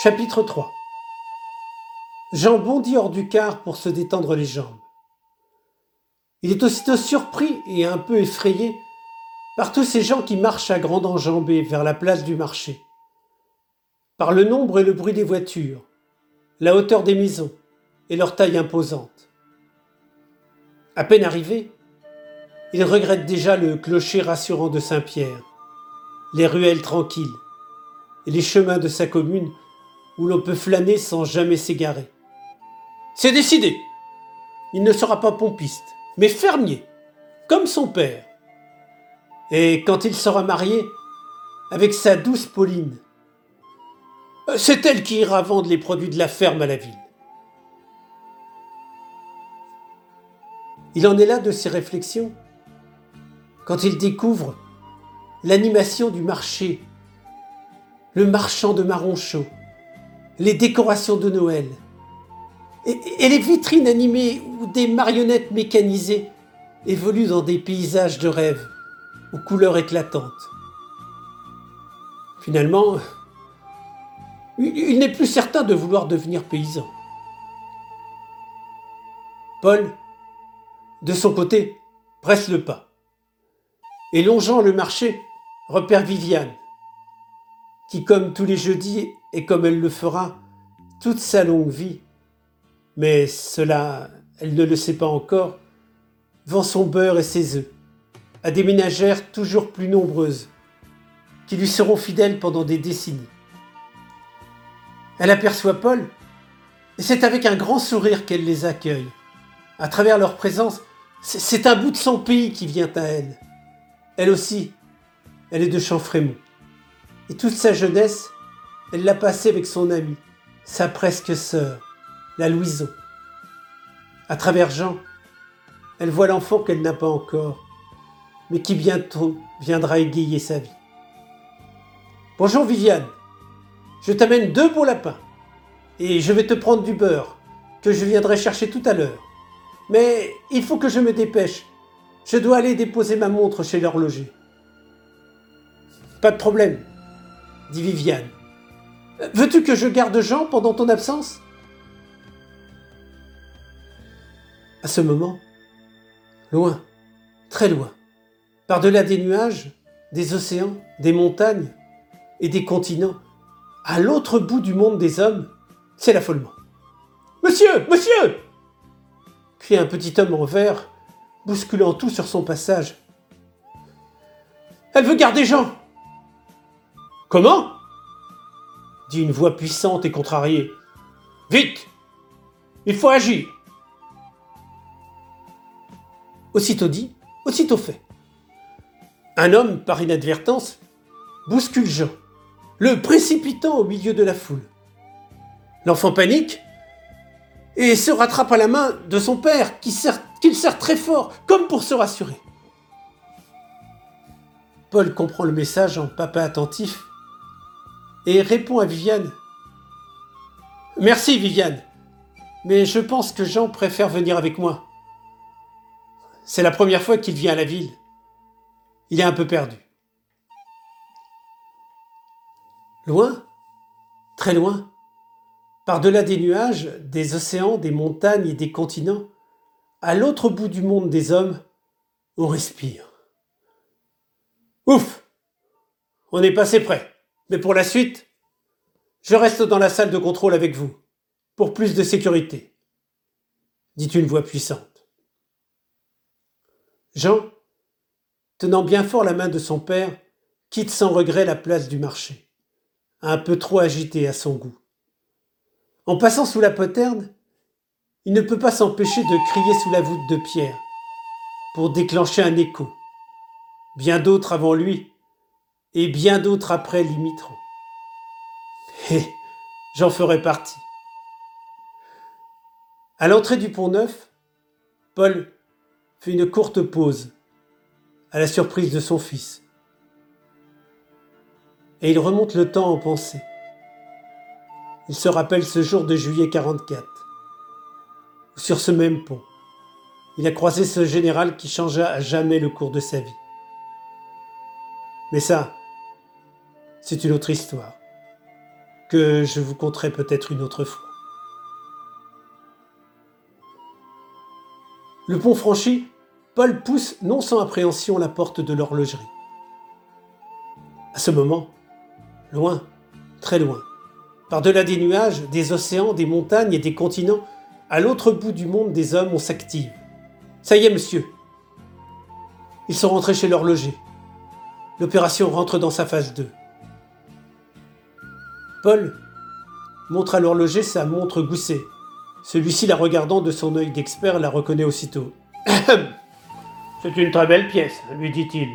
Chapitre 3 Jean bondit hors du car pour se détendre les jambes. Il est aussitôt surpris et un peu effrayé par tous ces gens qui marchent à grande enjambée vers la place du marché, par le nombre et le bruit des voitures, la hauteur des maisons et leur taille imposante. À peine arrivé, il regrette déjà le clocher rassurant de Saint-Pierre, les ruelles tranquilles et les chemins de sa commune où l'on peut flâner sans jamais s'égarer. C'est décidé. Il ne sera pas pompiste, mais fermier, comme son père. Et quand il sera marié, avec sa douce Pauline, c'est elle qui ira vendre les produits de la ferme à la ville. Il en est là de ses réflexions quand il découvre l'animation du marché, le marchand de marron chaud, les décorations de Noël, et, les vitrines animées où des marionnettes mécanisées évoluent dans des paysages de rêve aux couleurs éclatantes. Finalement, il n'est plus certain de vouloir devenir paysan. Paul, de son côté, presse le pas. Et longeant le marché, repère Viviane, qui, comme tous les jeudis et comme elle le fera toute sa longue vie, mais cela, elle ne le sait pas encore, vend son beurre et ses œufs à des ménagères toujours plus nombreuses, qui lui seront fidèles pendant des décennies. Elle aperçoit Paul, et c'est avec un grand sourire qu'elle les accueille. À travers leur présence, c'est un bout de son pays qui vient à elle. Elle aussi, elle est de Champfrémont. Et toute sa jeunesse, elle l'a passée avec son amie, sa presque sœur, la Louison. À travers Jean, elle voit l'enfant qu'elle n'a pas encore, mais qui bientôt viendra égayer sa vie. Bonjour Viviane, je t'amène deux beaux lapins, et je vais te prendre du beurre, que je viendrai chercher tout à l'heure. Mais il faut que je me dépêche, je dois aller déposer ma montre chez l'horloger. Pas de problème, dit Viviane. Veux-tu que je garde Jean pendant ton absence? À ce moment, loin, très loin, par-delà des nuages, des océans, des montagnes et des continents, à l'autre bout du monde des hommes, c'est l'affolement. Monsieur, monsieur crie un petit homme en vert, bousculant tout sur son passage. Elle veut garder Jean Comment? Dit une voix puissante et contrariée. Vite Il faut agir Aussitôt dit, aussitôt fait. Un homme, par inadvertance, bouscule Jean, le précipitant au milieu de la foule. L'enfant panique et se rattrape à la main de son père qu'il serre, serre très fort, comme pour se rassurer. Paul comprend le message en papa attentif et répond à Viviane. Merci Viviane, mais je pense que Jean préfère venir avec moi. C'est la première fois qu'il vient à la ville. Il est un peu perdu. Loin, très loin, par-delà des nuages, des océans, des montagnes et des continents, à l'autre bout du monde des hommes, on respire. Ouf On est passé près. Mais pour la suite, je reste dans la salle de contrôle avec vous, pour plus de sécurité, dit une voix puissante. Jean, tenant bien fort la main de son père, quitte sans regret la place du marché, un peu trop agité à son goût. En passant sous la poterne, il ne peut pas s'empêcher de crier sous la voûte de pierre, pour déclencher un écho. Bien d'autres avant lui et bien d'autres après l'imiteront. Et j'en ferai partie. À l'entrée du pont neuf, Paul fait une courte pause, à la surprise de son fils. Et il remonte le temps en pensée. Il se rappelle ce jour de juillet 44, où sur ce même pont, il a croisé ce général qui changea à jamais le cours de sa vie. Mais ça, c'est une autre histoire. que je vous conterai peut-être une autre fois. Le pont franchi, Paul pousse non sans appréhension la porte de l'horlogerie. À ce moment, loin, très loin, par-delà des nuages, des océans, des montagnes et des continents, à l'autre bout du monde des hommes, on s'active. Ça y est, monsieur. Ils sont rentrés chez l'horloger. L'opération rentre dans sa phase 2. Paul montre à l'horloger sa montre goussée. Celui-ci, la regardant de son œil d'expert, la reconnaît aussitôt. C'est une très belle pièce, lui dit-il.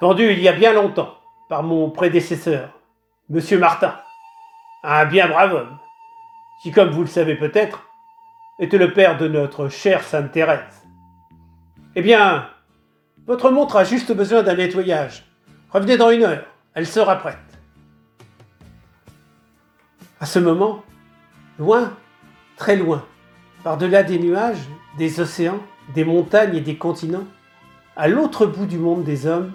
Vendue il y a bien longtemps par mon prédécesseur, Monsieur Martin. Un bien brave homme, qui, comme vous le savez peut-être, était le père de notre chère Sainte Thérèse. Eh bien, votre montre a juste besoin d'un nettoyage. Revenez dans une heure, elle sera prête. À ce moment, loin, très loin, par-delà des nuages, des océans, des montagnes et des continents, à l'autre bout du monde des hommes,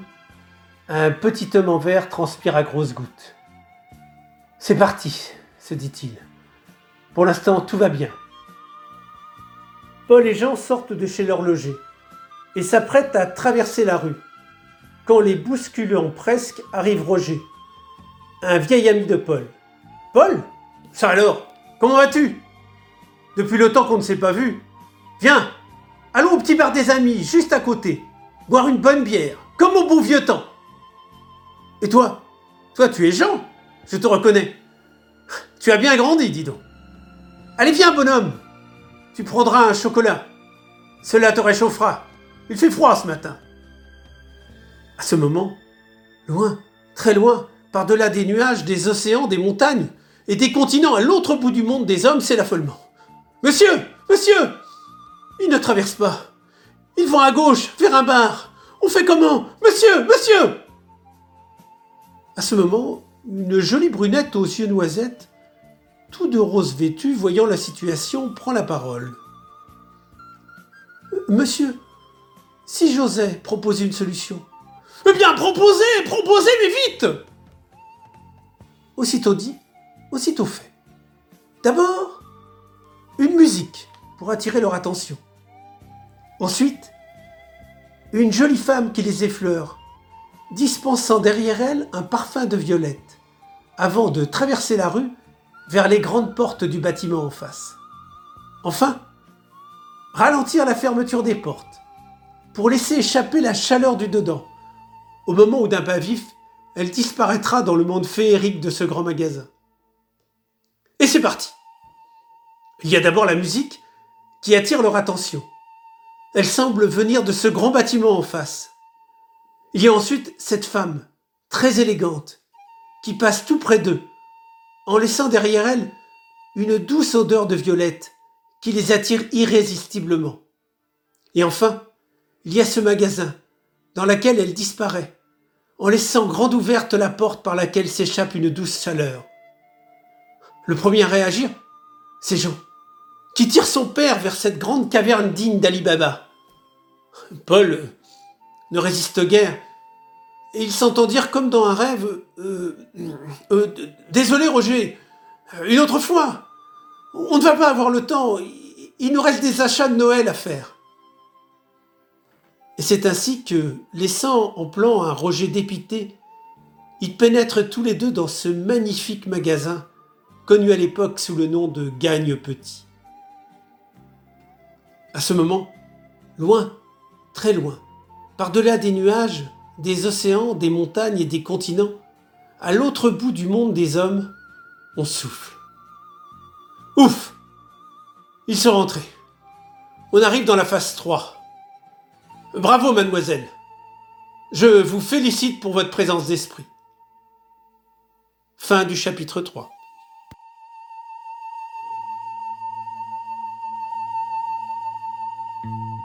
un petit homme en verre transpire à grosses gouttes. C'est parti, se dit-il. Pour l'instant, tout va bien. Paul et Jean sortent de chez leur loger et s'apprêtent à traverser la rue. Quand les bousculant presque arrive Roger, un vieil ami de Paul. Paul Ça alors Comment vas-tu? Depuis le temps qu'on ne s'est pas vu. Viens Allons au petit bar des amis, juste à côté. Boire une bonne bière, comme au bon vieux temps. Et toi? Toi, tu es Jean Je te reconnais. Tu as bien grandi, dis donc. Allez, viens, bonhomme. Tu prendras un chocolat. Cela te réchauffera. Il fait froid ce matin. À ce moment, loin, très loin, par-delà des nuages, des océans, des montagnes, et des continents à l'autre bout du monde des hommes, c'est l'affolement. Monsieur Monsieur Ils ne traversent pas. Ils vont à gauche, vers un bar. On fait comment? Monsieur Monsieur À ce moment, une jolie brunette aux yeux noisettes, tout de rose vêtue, voyant la situation, prend la parole. Euh, monsieur, si j'osais proposer une solution. Eh bien, proposez, proposez, mais vite Aussitôt dit, aussitôt fait. D'abord, une musique pour attirer leur attention. Ensuite, une jolie femme qui les effleure, dispensant derrière elle un parfum de violette, avant de traverser la rue vers les grandes portes du bâtiment en face. Enfin, ralentir la fermeture des portes, pour laisser échapper la chaleur du dedans, au moment où d'un pas vif, elle disparaîtra dans le monde féerique de ce grand magasin. Et c'est parti. Il y a d'abord la musique qui attire leur attention. Elle semble venir de ce grand bâtiment en face. Il y a ensuite cette femme, très élégante, qui passe tout près d'eux, en laissant derrière elle une douce odeur de violette qui les attire irrésistiblement. Et enfin, il y a ce magasin, dans lequel elle disparaît, en laissant grande ouverte la porte par laquelle s'échappe une douce chaleur. Le premier à réagir, c'est Jean, qui tire son père vers cette grande caverne digne d'Ali Baba. Paul ne résiste guère, et il s'entend dire comme dans un rêve euh, euh, Désolé Roger, une autre fois, on ne va pas avoir le temps, il nous reste des achats de Noël à faire. Et c'est ainsi que, laissant en plan un Roger dépité, ils pénètrent tous les deux dans ce magnifique magasin connu à l'époque sous le nom de Gagne Petit. À ce moment, loin, très loin, par-delà des nuages, des océans, des montagnes et des continents, à l'autre bout du monde des hommes, on souffle. Ouf Ils sont rentrés. On arrive dans la phase 3. Bravo, mademoiselle. Je vous félicite pour votre présence d'esprit. Fin du chapitre 3.